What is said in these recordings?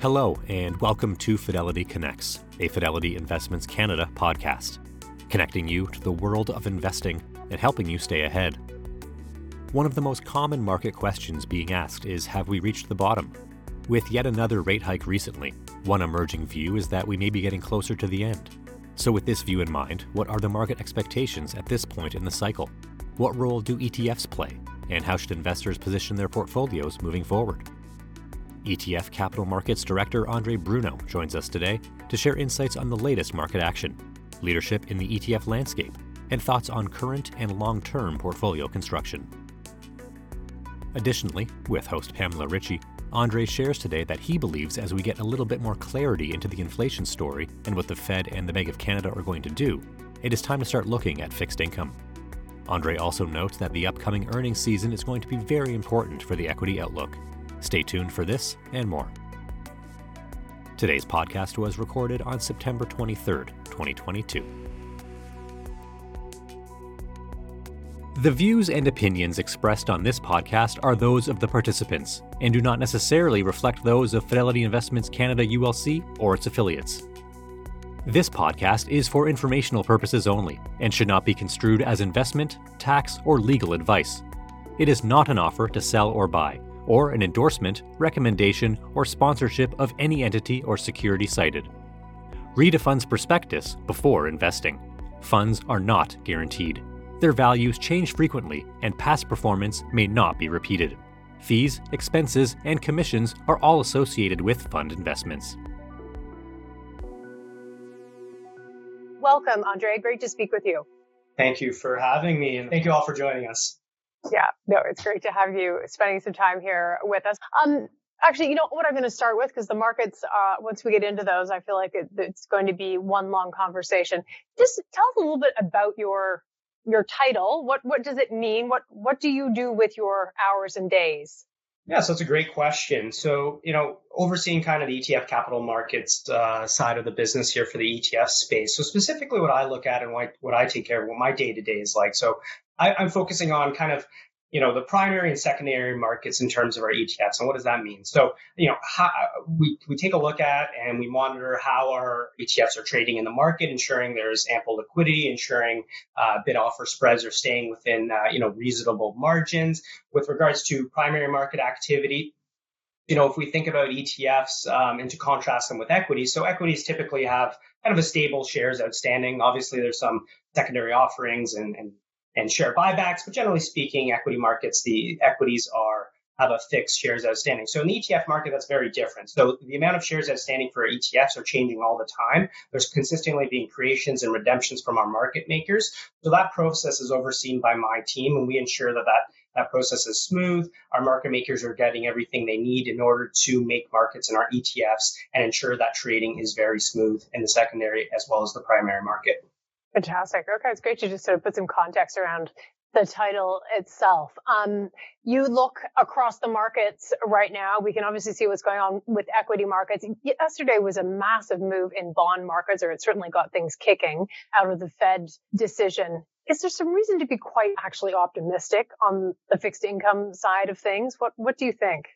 Hello, and welcome to Fidelity Connects, a Fidelity Investments Canada podcast, connecting you to the world of investing and helping you stay ahead. One of the most common market questions being asked is Have we reached the bottom? With yet another rate hike recently, one emerging view is that we may be getting closer to the end. So, with this view in mind, what are the market expectations at this point in the cycle? What role do ETFs play? And how should investors position their portfolios moving forward? ETF Capital Markets Director Andre Bruno joins us today to share insights on the latest market action, leadership in the ETF landscape, and thoughts on current and long term portfolio construction. Additionally, with host Pamela Ritchie, Andre shares today that he believes as we get a little bit more clarity into the inflation story and what the Fed and the Bank of Canada are going to do, it is time to start looking at fixed income. Andre also notes that the upcoming earnings season is going to be very important for the equity outlook Stay tuned for this and more. Today's podcast was recorded on September 23rd, 2022. The views and opinions expressed on this podcast are those of the participants and do not necessarily reflect those of Fidelity Investments Canada ULC or its affiliates. This podcast is for informational purposes only and should not be construed as investment, tax, or legal advice. It is not an offer to sell or buy or an endorsement, recommendation, or sponsorship of any entity or security cited. Read a fund's prospectus before investing. Funds are not guaranteed. Their values change frequently, and past performance may not be repeated. Fees, expenses, and commissions are all associated with fund investments. Welcome, Andre. Great to speak with you. Thank you for having me, and thank you all for joining us. Yeah, no, it's great to have you spending some time here with us. Um, actually, you know what I'm going to start with because the markets, uh, once we get into those, I feel like it, it's going to be one long conversation. Just tell us a little bit about your your title. What what does it mean? What what do you do with your hours and days? Yeah, so it's a great question. So, you know, overseeing kind of the ETF capital markets uh, side of the business here for the ETF space. So, specifically, what I look at and what, what I take care of, what my day to day is like. So, I, I'm focusing on kind of you know the primary and secondary markets in terms of our ETFs. And what does that mean? So you know how, we we take a look at and we monitor how our ETFs are trading in the market, ensuring there's ample liquidity, ensuring uh, bid offer spreads are staying within uh, you know reasonable margins. With regards to primary market activity, you know, if we think about ETFs um, and to contrast them with equities, so equities typically have kind of a stable shares outstanding. Obviously, there's some secondary offerings and, and and share buybacks. But generally speaking, equity markets, the equities are have a fixed shares outstanding. So in the ETF market, that's very different. So the amount of shares outstanding for ETFs are changing all the time. There's consistently being creations and redemptions from our market makers. So that process is overseen by my team, and we ensure that that that process is smooth. Our market makers are getting everything they need in order to make markets in our ETFs and ensure that trading is very smooth in the secondary as well as the primary market. Fantastic. Okay, it's great to just sort of put some context around the title itself. Um, you look across the markets right now. We can obviously see what's going on with equity markets. Yesterday was a massive move in bond markets, or it certainly got things kicking out of the Fed decision. Is there some reason to be quite actually optimistic on the fixed income side of things? What What do you think?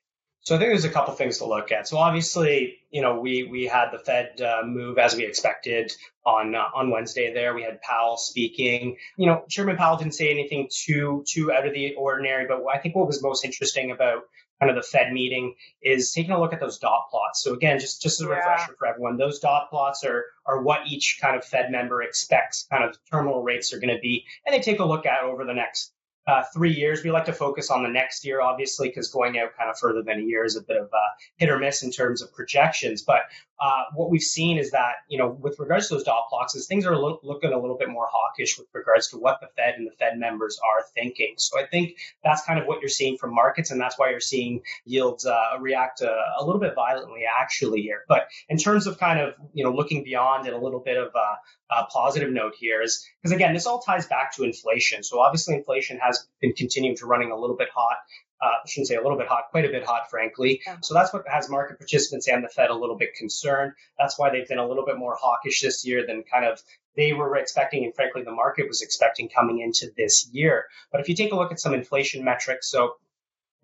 So I think there's a couple things to look at. So obviously, you know, we we had the Fed uh, move as we expected on uh, on Wednesday. There, we had Powell speaking. You know, Chairman Powell didn't say anything too too out of the ordinary, but I think what was most interesting about kind of the Fed meeting is taking a look at those dot plots. So again, just just a yeah. refresher for everyone, those dot plots are are what each kind of Fed member expects kind of terminal rates are going to be, and they take a look at over the next uh, three years. We like to focus on the next year, obviously, because going out kind of further than a year is a bit of a hit or miss in terms of projections. But uh, what we've seen is that, you know, with regards to those dot is things are lo- looking a little bit more hawkish with regards to what the Fed and the Fed members are thinking. So I think that's kind of what you're seeing from markets, and that's why you're seeing yields uh, react uh, a little bit violently actually here. But in terms of kind of, you know, looking beyond it, a little bit of a, a positive note here is because again, this all ties back to inflation. So obviously, inflation has been continuing to running a little bit hot uh, I shouldn't say a little bit hot, quite a bit hot, frankly. Yeah. So that's what has market participants and the Fed a little bit concerned. That's why they've been a little bit more hawkish this year than kind of they were expecting, and frankly, the market was expecting coming into this year. But if you take a look at some inflation metrics, so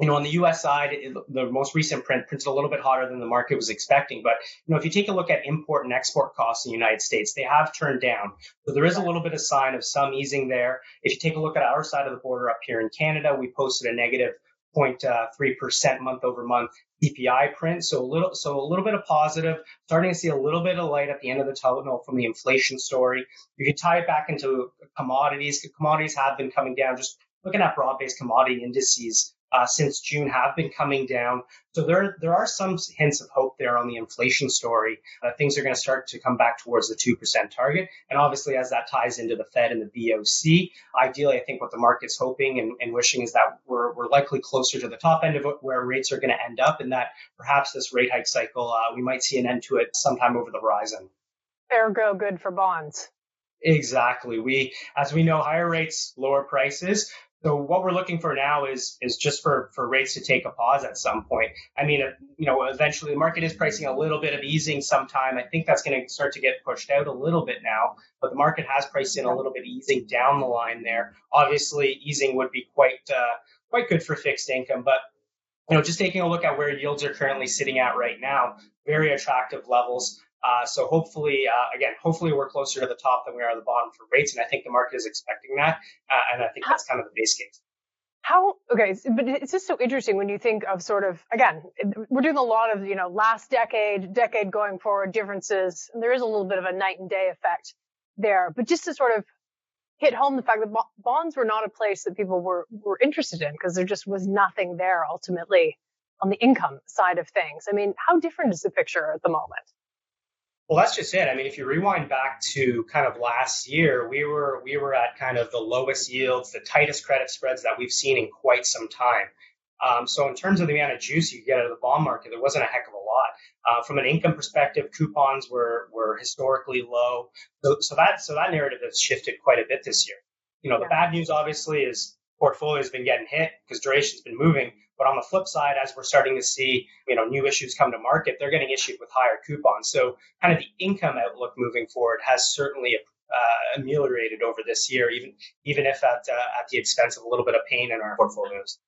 you know, on the U.S. side, it, the most recent print printed a little bit hotter than the market was expecting. But you know, if you take a look at import and export costs in the United States, they have turned down. So there is a little bit of sign of some easing there. If you take a look at our side of the border up here in Canada, we posted a negative 0.3% uh, month over month CPI print. So a little, so a little bit of positive, starting to see a little bit of light at the end of the tunnel from the inflation story. You can tie it back into commodities. Commodities have been coming down. Just looking at broad-based commodity indices, uh, since June have been coming down. So there, there are some hints of hope there on the inflation story. Uh, things are going to start to come back towards the 2% target. And obviously, as that ties into the Fed and the BOC, ideally, I think what the market's hoping and, and wishing is that we're, we're likely closer to the top end of it, where rates are going to end up and that perhaps this rate hike cycle, uh, we might see an end to it sometime over the horizon. Ergo, good for bonds. Exactly. We, as we know, higher rates, lower prices. So what we're looking for now is is just for for rates to take a pause at some point. I mean, you know, eventually the market is pricing a little bit of easing sometime. I think that's going to start to get pushed out a little bit now, but the market has priced in a little bit of easing down the line there. Obviously, easing would be quite uh, quite good for fixed income, but you know, just taking a look at where yields are currently sitting at right now, very attractive levels. Uh, so hopefully, uh, again, hopefully we're closer to the top than we are at the bottom for rates, and I think the market is expecting that, uh, and I think that's kind of the base case. How okay, but it's just so interesting when you think of sort of again, we're doing a lot of you know last decade, decade going forward differences, and there is a little bit of a night and day effect there. But just to sort of hit home the fact that bonds were not a place that people were were interested in because there just was nothing there ultimately on the income side of things. I mean, how different is the picture at the moment? Well, that's just it. I mean, if you rewind back to kind of last year, we were we were at kind of the lowest yields, the tightest credit spreads that we've seen in quite some time. Um, so in terms of the amount of juice you get out of the bond market, there wasn't a heck of a lot. Uh, from an income perspective, coupons were were historically low. So, so that so that narrative has shifted quite a bit this year. You know, yeah. the bad news obviously is portfolio has been getting hit because duration's been moving. But on the flip side, as we're starting to see, you know, new issues come to market, they're getting issued with higher coupons. So kind of the income outlook moving forward has certainly uh, ameliorated over this year, even even if at uh, at the expense of a little bit of pain in our portfolios.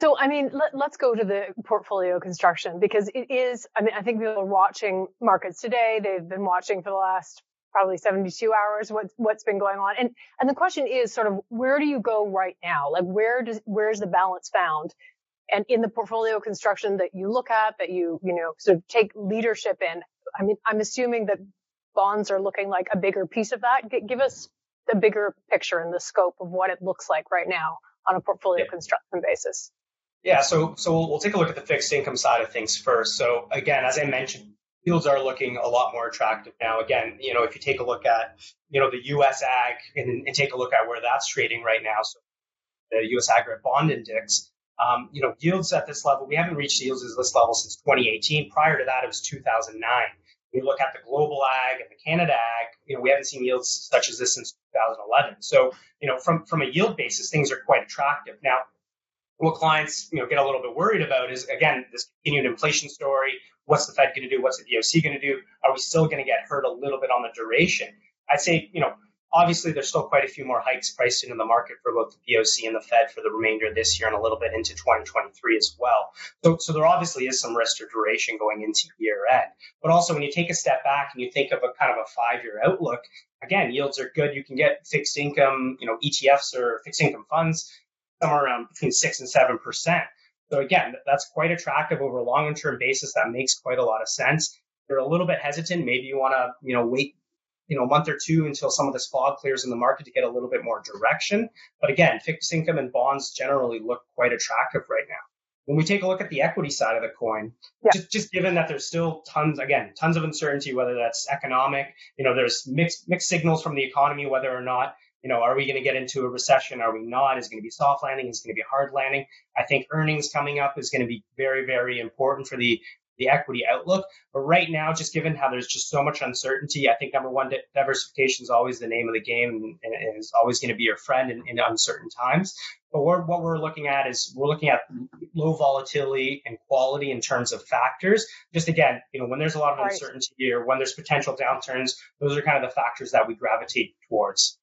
So, I mean, let, us go to the portfolio construction because it is, I mean, I think people are watching markets today. They've been watching for the last probably 72 hours what, what's been going on. And, and the question is sort of where do you go right now? Like where does, where's the balance found and in the portfolio construction that you look at, that you, you know, sort of take leadership in, I mean, I'm assuming that bonds are looking like a bigger piece of that. G- give us the bigger picture and the scope of what it looks like right now on a portfolio yeah. construction basis. Yeah, so so we'll, we'll take a look at the fixed income side of things first. So again, as I mentioned, yields are looking a lot more attractive now. Again, you know, if you take a look at, you know, the U.S. Ag and, and take a look at where that's trading right now, so the U.S. Aggregate Bond Index, um, you know, yields at this level, we haven't reached yields at this level since 2018. Prior to that, it was 2009. When you look at the global ag and the Canada ag, you know, we haven't seen yields such as this since 2011. So, you know, from, from a yield basis, things are quite attractive. Now, what clients, you know, get a little bit worried about is, again, this continued inflation story. What's the Fed going to do? What's the BOC going to do? Are we still going to get hurt a little bit on the duration? I'd say, you know, Obviously, there's still quite a few more hikes priced into the market for both the BOC and the Fed for the remainder of this year and a little bit into 2023 as well. So, so there obviously is some risk or duration going into year end. But also, when you take a step back and you think of a kind of a five year outlook, again, yields are good. You can get fixed income, you know, ETFs or fixed income funds somewhere around between six and seven percent. So again, that's quite attractive over a long term basis. That makes quite a lot of sense. You're a little bit hesitant. Maybe you want to, you know, wait you know, a month or two until some of this fog clears in the market to get a little bit more direction. But again, fixed income and bonds generally look quite attractive right now. When we take a look at the equity side of the coin, yeah. just, just given that there's still tons, again, tons of uncertainty, whether that's economic, you know, there's mixed, mixed signals from the economy, whether or not, you know, are we going to get into a recession? Are we not? Is it going to be soft landing? Is it going to be hard landing? I think earnings coming up is going to be very, very important for the the equity outlook. But right now, just given how there's just so much uncertainty, I think number one, diversification is always the name of the game and, and is always going to be your friend in, in uncertain times. But we're, what we're looking at is we're looking at low volatility and quality in terms of factors. Just again, you know, when there's a lot of uncertainty here, when there's potential downturns, those are kind of the factors that we gravitate towards.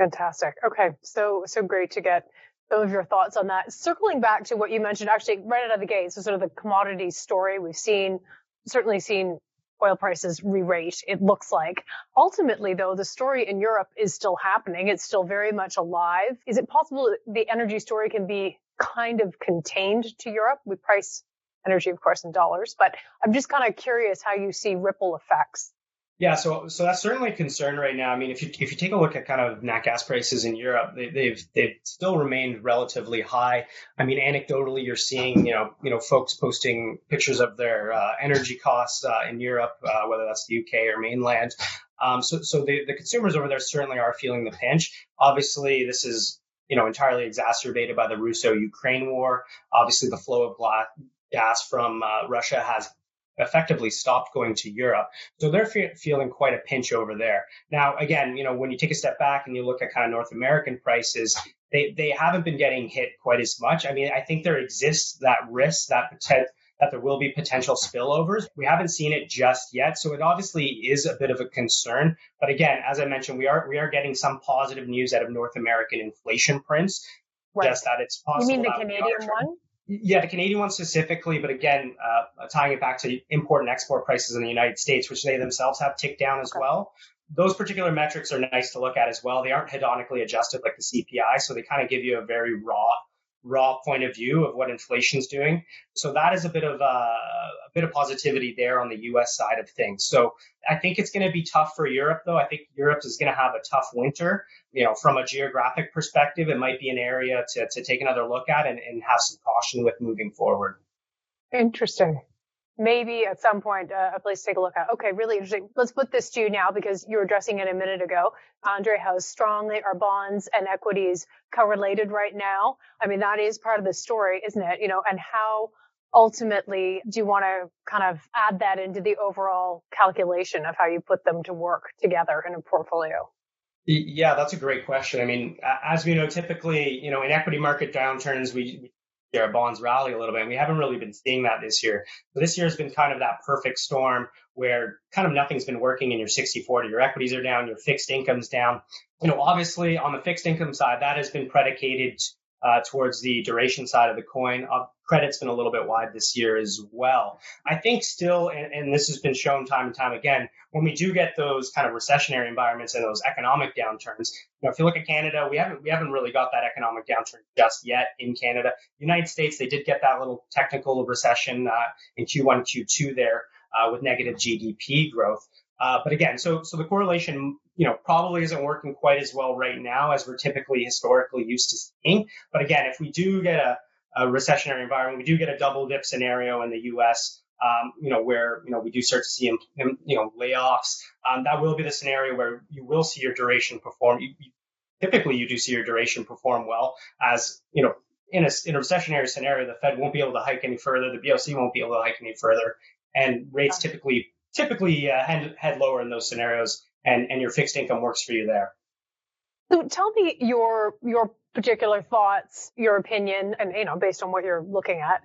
Fantastic. Okay, so so great to get some of your thoughts on that. Circling back to what you mentioned, actually, right out of the gate, so sort of the commodity story we've seen, certainly seen oil prices re-rate, it looks like. Ultimately, though, the story in Europe is still happening. It's still very much alive. Is it possible that the energy story can be kind of contained to Europe? We price energy, of course, in dollars, but I'm just kind of curious how you see ripple effects yeah, so so that's certainly a concern right now. I mean, if you if you take a look at kind of nat gas prices in Europe, they, have they've, they've still remained relatively high. I mean, anecdotally, you're seeing you know you know folks posting pictures of their uh, energy costs uh, in Europe, uh, whether that's the UK or mainland. Um, so so the, the consumers over there certainly are feeling the pinch. Obviously, this is you know entirely exacerbated by the Russo-Ukraine war. Obviously, the flow of gas from uh, Russia has effectively stopped going to Europe. So they're fe- feeling quite a pinch over there. Now, again, you know, when you take a step back and you look at kind of North American prices, they, they haven't been getting hit quite as much. I mean, I think there exists that risk, that potential that there will be potential spillovers. We haven't seen it just yet, so it obviously is a bit of a concern. But again, as I mentioned, we are we are getting some positive news out of North American inflation prints. Right. Just that it's possible. You mean the Canadian one? Yeah, the Canadian one specifically, but again, uh, tying it back to import and export prices in the United States, which they themselves have ticked down as well. Those particular metrics are nice to look at as well. They aren't hedonically adjusted like the CPI, so they kind of give you a very raw raw point of view of what inflation's doing. So that is a bit of a, a, bit of positivity there on the U.S. side of things. So I think it's going to be tough for Europe, though. I think Europe is going to have a tough winter. You know, from a geographic perspective, it might be an area to, to take another look at and, and have some caution with moving forward. Interesting maybe at some point uh, a place to take a look at. Okay, really interesting. Let's put this to you now because you were addressing it a minute ago. Andre, how strongly are bonds and equities correlated right now? I mean, that is part of the story, isn't it? You know, and how ultimately do you want to kind of add that into the overall calculation of how you put them to work together in a portfolio? Yeah, that's a great question. I mean, as we know, typically, you know, in equity market downturns, we, our bonds rally a little bit. And we haven't really been seeing that this year. But this year has been kind of that perfect storm where kind of nothing's been working in your 60 40. Your equities are down, your fixed income's down. You know, obviously on the fixed income side, that has been predicated uh, towards the duration side of the coin. Uh, credit's been a little bit wide this year as well. I think still, and, and, this has been shown time and time again, when we do get those kind of recessionary environments and those economic downturns, you know, if you look at Canada, we haven't we haven't really got that economic downturn just yet in Canada. United States, they did get that little technical recession uh, in Q1, Q2 there uh, with negative GDP growth. Uh, but again, so so the correlation, you know, probably isn't working quite as well right now as we're typically historically used to seeing. But again, if we do get a, a recessionary environment, we do get a double dip scenario in the U.S. Um, you know, where you know we do start to see you know layoffs. Um, that will be the scenario where you will see your duration perform. You, you, typically, you do see your duration perform well, as you know, in a in a recessionary scenario, the Fed won't be able to hike any further, the BOC won't be able to hike any further, and rates typically typically uh, head, head lower in those scenarios, and, and your fixed income works for you there. So tell me your your particular thoughts, your opinion, and you know, based on what you're looking at,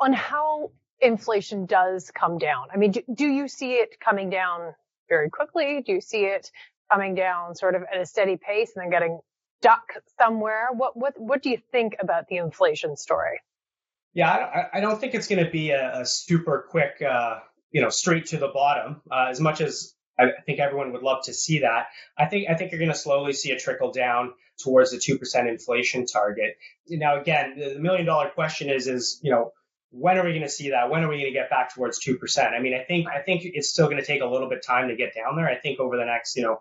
on how inflation does come down. I mean, do, do you see it coming down very quickly? Do you see it coming down sort of at a steady pace and then getting stuck somewhere? What what what do you think about the inflation story? Yeah, I, I don't think it's going to be a, a super quick uh, you know, straight to the bottom. Uh, as much as I think everyone would love to see that, I think I think you're going to slowly see a trickle down towards the two percent inflation target. Now, again, the million dollar question is is you know when are we going to see that? When are we going to get back towards two percent? I mean, I think I think it's still going to take a little bit of time to get down there. I think over the next you know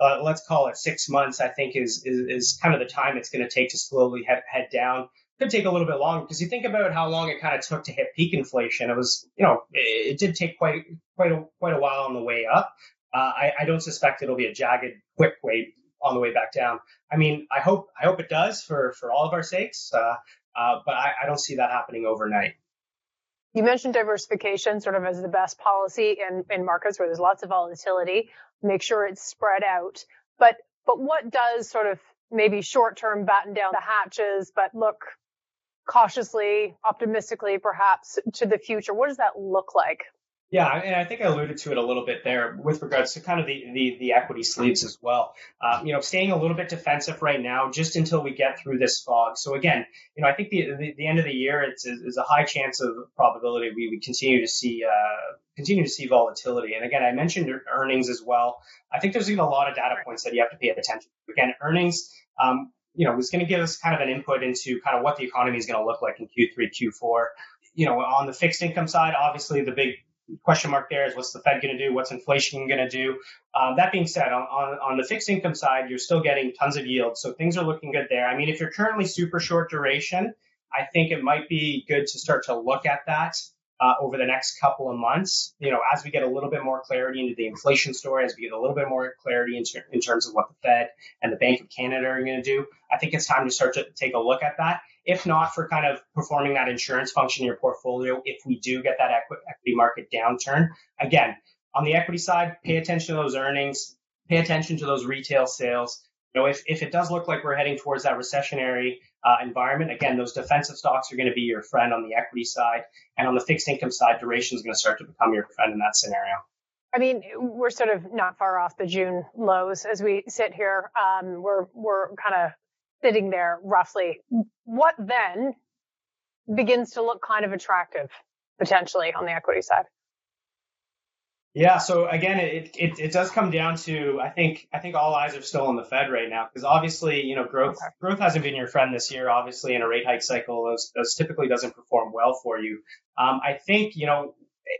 uh, let's call it six months, I think is, is, is kind of the time it's going to take to slowly head, head down could take a little bit longer because you think about how long it kind of took to hit peak inflation. It was, you know, it, it did take quite quite a quite a while on the way up. Uh, I, I, don't suspect it'll be a jagged, quick way on the way back down. I mean, I hope I hope it does for for all of our sakes, uh, uh, but I, I don't see that happening overnight. You mentioned diversification sort of as the best policy in, in markets where there's lots of volatility. Make sure it's spread out. But but what does sort of maybe short term batten down the hatches, but look cautiously, optimistically, perhaps to the future? What does that look like? Yeah, and I think I alluded to it a little bit there with regards to kind of the the, the equity sleeves as well. Uh, you know, staying a little bit defensive right now, just until we get through this fog. So again, you know, I think the the, the end of the year it's is a high chance of probability we would continue to see uh, continue to see volatility. And again, I mentioned earnings as well. I think there's even a lot of data points that you have to pay attention to. Again, earnings. Um, you know, is going to give us kind of an input into kind of what the economy is going to look like in Q3, Q4. You know, on the fixed income side, obviously the big question mark there is what's the Fed going to do? What's inflation going to do? Um, that being said, on, on, on, the fixed income side, you're still getting tons of yield. So things are looking good there. I mean, if you're currently super short duration, I think it might be good to start to look at that uh, over the next couple of months. You know, as we get a little bit more clarity into the inflation story, as we get a little bit more clarity in, ter- in terms of what the Fed and the Bank of Canada are going to do, I think it's time to start to take a look at that. If not for kind of performing that insurance function in your portfolio, if we do get that equi- equity market downturn, again, on the equity side, pay attention to those earnings, pay attention to those retail sales. You know, if, if it does look like we're heading towards that recessionary uh, environment, again, those defensive stocks are going to be your friend on the equity side. And on the fixed income side, duration is going to start to become your friend in that scenario. I mean, we're sort of not far off the June lows as we sit here. Um, we're we're kind of sitting there roughly. What then begins to look kind of attractive potentially on the equity side? Yeah, so again, it, it, it does come down to I think I think all eyes are still on the Fed right now because obviously you know growth okay. growth hasn't been your friend this year. Obviously, in a rate hike cycle, those, those typically doesn't perform well for you. Um, I think you know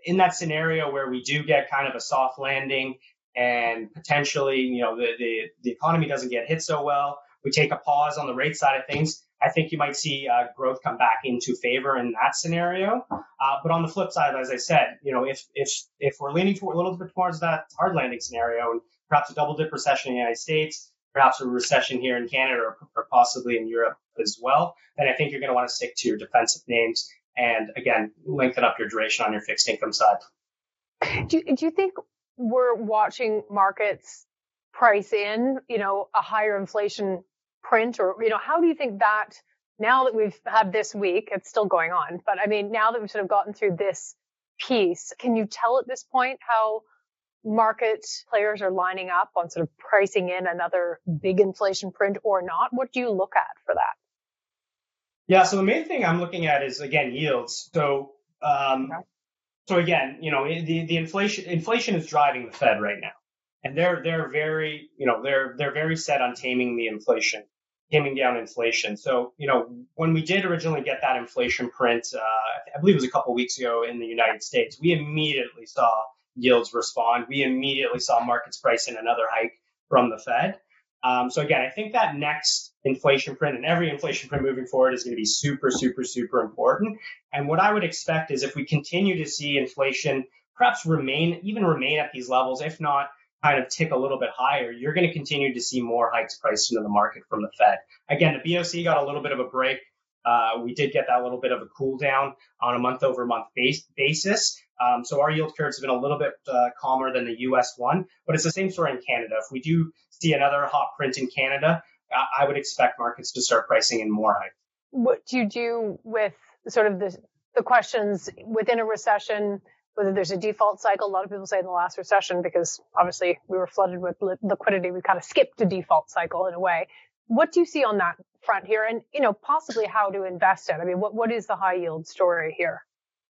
in that scenario where we do get kind of a soft landing and potentially you know the the, the economy doesn't get hit so well, we take a pause on the rate side of things. I think you might see uh, growth come back into favor in that scenario. Uh, but on the flip side, as I said, you know, if if if we're leaning toward, a little bit towards that hard landing scenario and perhaps a double dip recession in the United States, perhaps a recession here in Canada or, or possibly in Europe as well, then I think you're going to want to stick to your defensive names and again lengthen up your duration on your fixed income side. Do, do you think we're watching markets price in, you know, a higher inflation print or you know how do you think that now that we've had this week it's still going on but i mean now that we've sort of gotten through this piece can you tell at this point how market players are lining up on sort of pricing in another big inflation print or not? What do you look at for that? Yeah so the main thing i'm looking at is again yields. So um, okay. so again you know the, the inflation inflation is driving the fed right now and they're they're very you know they're they're very set on taming the inflation taming down inflation. So, you know, when we did originally get that inflation print, uh, I believe it was a couple weeks ago in the United States, we immediately saw yields respond. We immediately saw markets price in another hike from the Fed. Um, so again, I think that next inflation print and every inflation print moving forward is going to be super, super, super important. And what I would expect is if we continue to see inflation perhaps remain, even remain at these levels, if not kind of tick a little bit higher, you're going to continue to see more hikes priced into the market from the Fed. Again, the BOC got a little bit of a break. Uh, we did get that little bit of a cool down on a month over month base, basis. Um, so our yield curves have been a little bit uh, calmer than the US one, but it's the same story in Canada. If we do see another hot print in Canada, I would expect markets to start pricing in more hikes. What do you do with sort of the, the questions within a recession? Whether there's a default cycle. A lot of people say in the last recession, because obviously we were flooded with liquidity, we kind of skipped a default cycle in a way. What do you see on that front here? And, you know, possibly how to invest it? I mean, what, what is the high yield story here?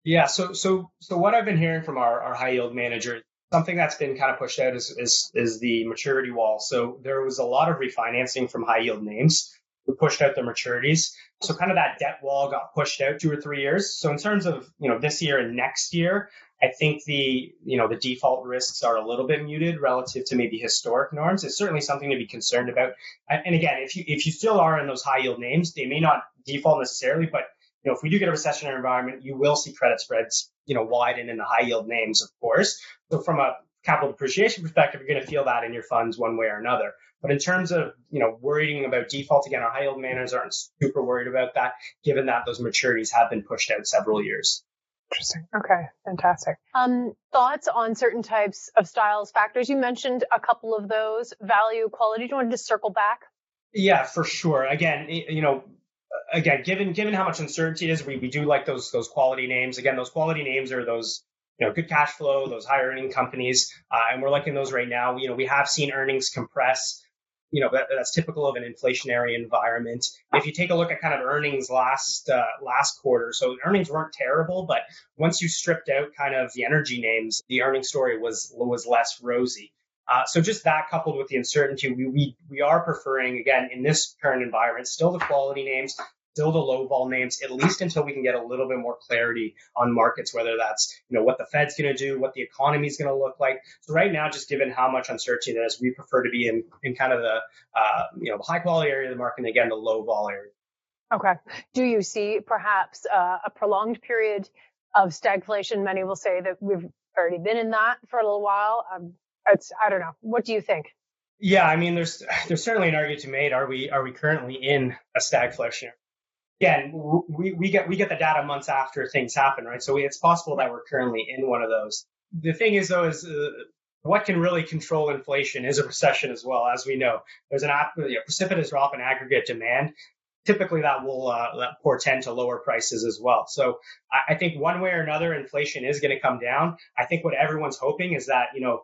Yeah. So, so, so what I've been hearing from our, our high yield managers, something that's been kind of pushed out is, is, is the maturity wall. So there was a lot of refinancing from high yield names who pushed out their maturities. So kind of that debt wall got pushed out two or three years. So in terms of, you know, this year and next year, I think the you know the default risks are a little bit muted relative to maybe historic norms. It's certainly something to be concerned about. And again, if you if you still are in those high yield names, they may not default necessarily, but you know if we do get a recessionary environment, you will see credit spreads you know widen in the high yield names, of course. So from a capital depreciation perspective, you're going to feel that in your funds one way or another. But in terms of you know worrying about default, again, our high yield managers aren't super worried about that, given that those maturities have been pushed out several years. Interesting. Okay, fantastic. Um, thoughts on certain types of styles factors? You mentioned a couple of those. Value, quality. Do you want to just circle back? Yeah, for sure. Again, you know, again, given given how much uncertainty is, we, we do like those those quality names. Again, those quality names are those you know, good cash flow, those high earning companies, uh, and we're liking those right now. You know, we have seen earnings compress. You know, that, that's typical of an inflationary environment. If you take a look at kind of earnings last uh, last quarter, so earnings weren't terrible, but once you stripped out kind of the energy names, the earnings story was was less rosy. Uh, so just that coupled with the uncertainty, we, we we are preferring again in this current environment still the quality names, still the low vol names, at least until we can get a little bit more clarity on markets, whether that's you know what the Fed's going to do, what the economy is going to look like. So right now, just given how much uncertainty there is, we prefer to be in in kind of the uh, you know high quality area of the market, and again the low vol area. Okay. Do you see perhaps uh, a prolonged period of stagflation? Many will say that we've already been in that for a little while. Um, it's I don't know. What do you think? Yeah, I mean, there's there's certainly an argument to be made. Are we are we currently in a stagflation? Again, we, we get we get the data months after things happen, right? So we, it's possible that we're currently in one of those. The thing is, though, is uh, what can really control inflation is a recession as well. As we know, there's an know, precipitous drop in aggregate demand. Typically, that will uh, portend to lower prices as well. So I, I think one way or another, inflation is going to come down. I think what everyone's hoping is that you know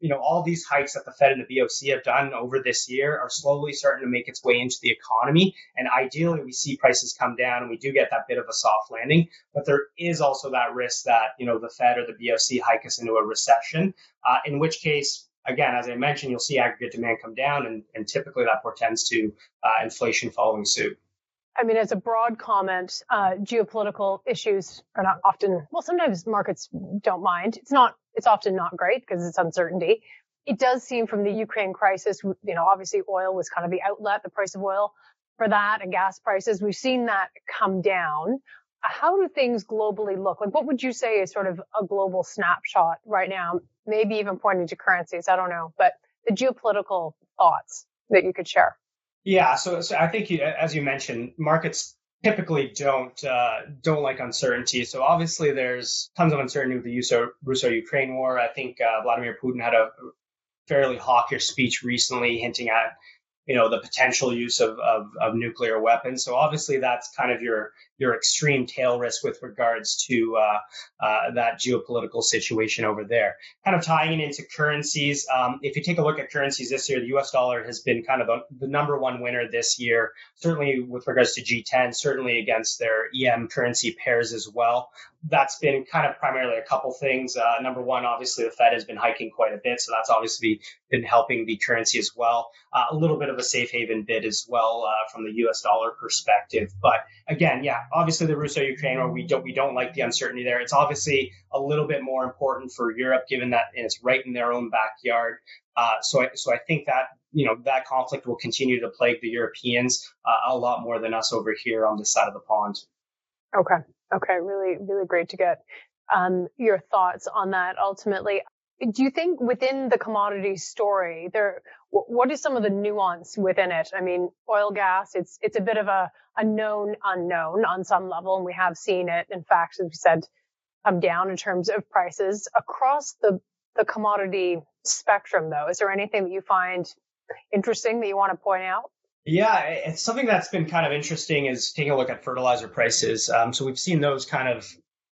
you know, all these hikes that the Fed and the BOC have done over this year are slowly starting to make its way into the economy. And ideally, we see prices come down and we do get that bit of a soft landing. But there is also that risk that, you know, the Fed or the BOC hike us into a recession, uh, in which case, again, as I mentioned, you'll see aggregate demand come down, and, and typically that portends to uh, inflation following suit. I mean, as a broad comment, uh, geopolitical issues are not often, well, sometimes markets don't mind. It's not, it's often not great because it's uncertainty. It does seem from the Ukraine crisis, you know, obviously oil was kind of the outlet, the price of oil for that and gas prices. We've seen that come down. How do things globally look? Like, what would you say is sort of a global snapshot right now? Maybe even pointing to currencies. I don't know, but the geopolitical thoughts that you could share. Yeah, so, so I think you, as you mentioned, markets typically don't uh, don't like uncertainty. So obviously, there's tons of uncertainty with the Russo-Ukraine war. I think uh, Vladimir Putin had a fairly hawkish speech recently, hinting at you know the potential use of, of, of nuclear weapons. So obviously, that's kind of your your extreme tail risk with regards to uh, uh, that geopolitical situation over there. Kind of tying it into currencies, um, if you take a look at currencies this year, the US dollar has been kind of a, the number one winner this year, certainly with regards to G10, certainly against their EM currency pairs as well. That's been kind of primarily a couple things. Uh, number one, obviously, the Fed has been hiking quite a bit, so that's obviously been helping the currency as well. Uh, a little bit of a safe haven bid as well uh, from the US dollar perspective. But again, yeah, obviously the Russo-Ukraine war, we don't we don't like the uncertainty there. It's obviously a little bit more important for Europe, given that it's right in their own backyard. Uh, so I, so I think that you know that conflict will continue to plague the Europeans uh, a lot more than us over here on this side of the pond. Okay. Okay. Really, really great to get um, your thoughts on that. Ultimately, do you think within the commodity story there what is some of the nuance within it? I mean oil gas it's it's a bit of a, a known unknown on some level and we have seen it in fact as we said come down in terms of prices. Across the the commodity spectrum though is there anything that you find interesting that you want to point out? Yeah, it's something that's been kind of interesting is taking a look at fertilizer prices. Um, so we've seen those kind of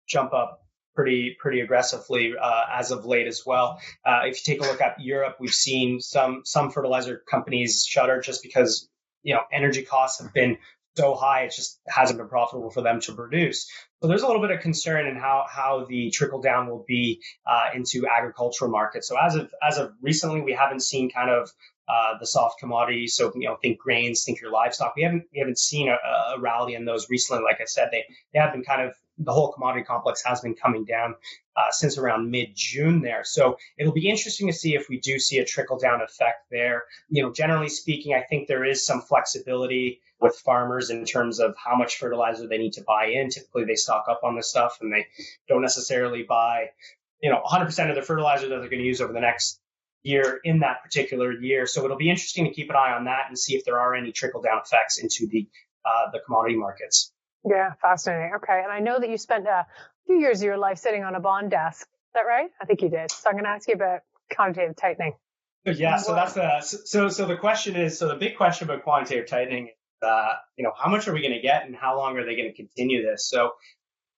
jump up pretty pretty aggressively uh, as of late as well. Uh, if you take a look at Europe, we've seen some some fertilizer companies shutter just because you know energy costs have been so high it just hasn't been profitable for them to produce. So there's a little bit of concern in how how the trickle down will be uh, into agricultural markets. So as of as of recently, we haven't seen kind of uh, the soft commodities. So you know, think grains, think your livestock. We haven't we haven't seen a, a, rally in those recently. Like I said, they they have been kind of the whole commodity complex has been coming down uh, since around mid June there. So it'll be interesting to see if we do see a trickle down effect there. You know, generally speaking, I think there is some flexibility with farmers in terms of how much fertilizer they need to buy in. Typically, they stock up on this stuff and they don't necessarily buy, you know, 100% of the fertilizer that they're going to use over the next year in that particular year. So it'll be interesting to keep an eye on that and see if there are any trickle down effects into the uh, the commodity markets. Yeah, fascinating. Okay, and I know that you spent a few years of your life sitting on a bond desk. Is that right? I think you did. So I'm going to ask you about quantitative tightening. Yeah, so that's the so so the question is so the big question about quantitative tightening is uh, you know how much are we going to get and how long are they going to continue this? So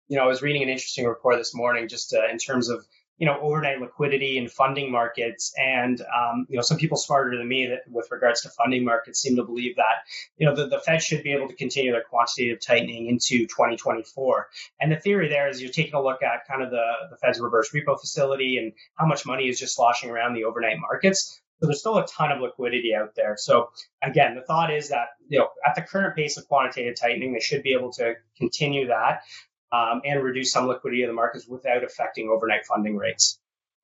you know, I was reading an interesting report this morning just uh, in terms of you know overnight liquidity and funding markets. And um, you know some people smarter than me that with regards to funding markets seem to believe that you know the, the fed should be able to continue their quantitative tightening into 2024 and the theory there is you're taking a look at kind of the, the fed's reverse repo facility and how much money is just sloshing around the overnight markets. So there's still a ton of liquidity out there. So again, the thought is that you know at the current pace of quantitative tightening, they should be able to continue that um, and reduce some liquidity in the markets without affecting overnight funding rates.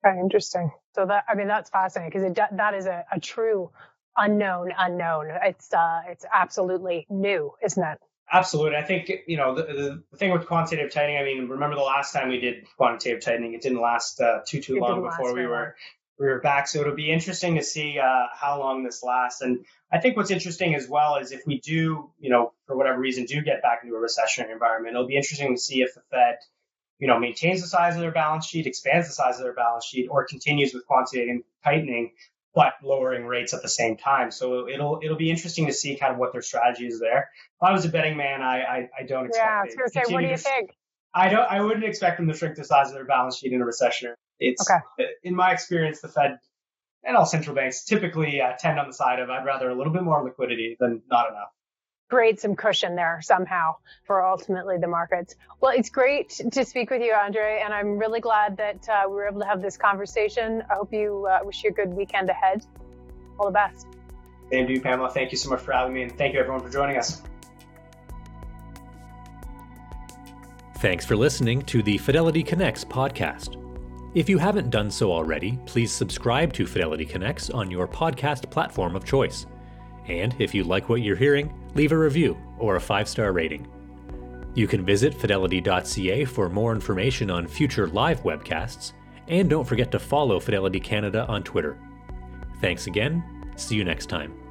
Okay, interesting. So that I mean that's fascinating because that is a, a, true unknown unknown. It's uh, it's absolutely new, isn't it? Absolutely. I think you know the, the thing with quantitative tightening. I mean, remember the last time we did quantitative tightening? It didn't last uh, too too it long before we were we were back. So it'll be interesting to see uh, how long this lasts. And I think what's interesting as well is if we do, you know, for whatever reason, do get back into a recessionary environment, it'll be interesting to see if the Fed, you know, maintains the size of their balance sheet, expands the size of their balance sheet, or continues with quantitative tightening, but lowering rates at the same time. So it'll it'll be interesting to see kind of what their strategy is there. If I was a betting man, I I, I don't expect. Yeah, I was going to say, what do you think? I don't. I wouldn't expect them to shrink the size of their balance sheet in a recession. It's okay. in my experience, the Fed and all central banks typically uh, tend on the side of I'd rather a little bit more liquidity than not enough. Create some cushion there somehow for ultimately the markets. Well, it's great to speak with you, Andre, and I'm really glad that uh, we were able to have this conversation. I hope you uh, wish you a good weekend ahead. All the best. Same to you, Pamela. Thank you so much for having me, and thank you everyone for joining us. Thanks for listening to the Fidelity Connects podcast. If you haven't done so already, please subscribe to Fidelity Connects on your podcast platform of choice. And if you like what you're hearing, leave a review or a five star rating. You can visit fidelity.ca for more information on future live webcasts, and don't forget to follow Fidelity Canada on Twitter. Thanks again. See you next time.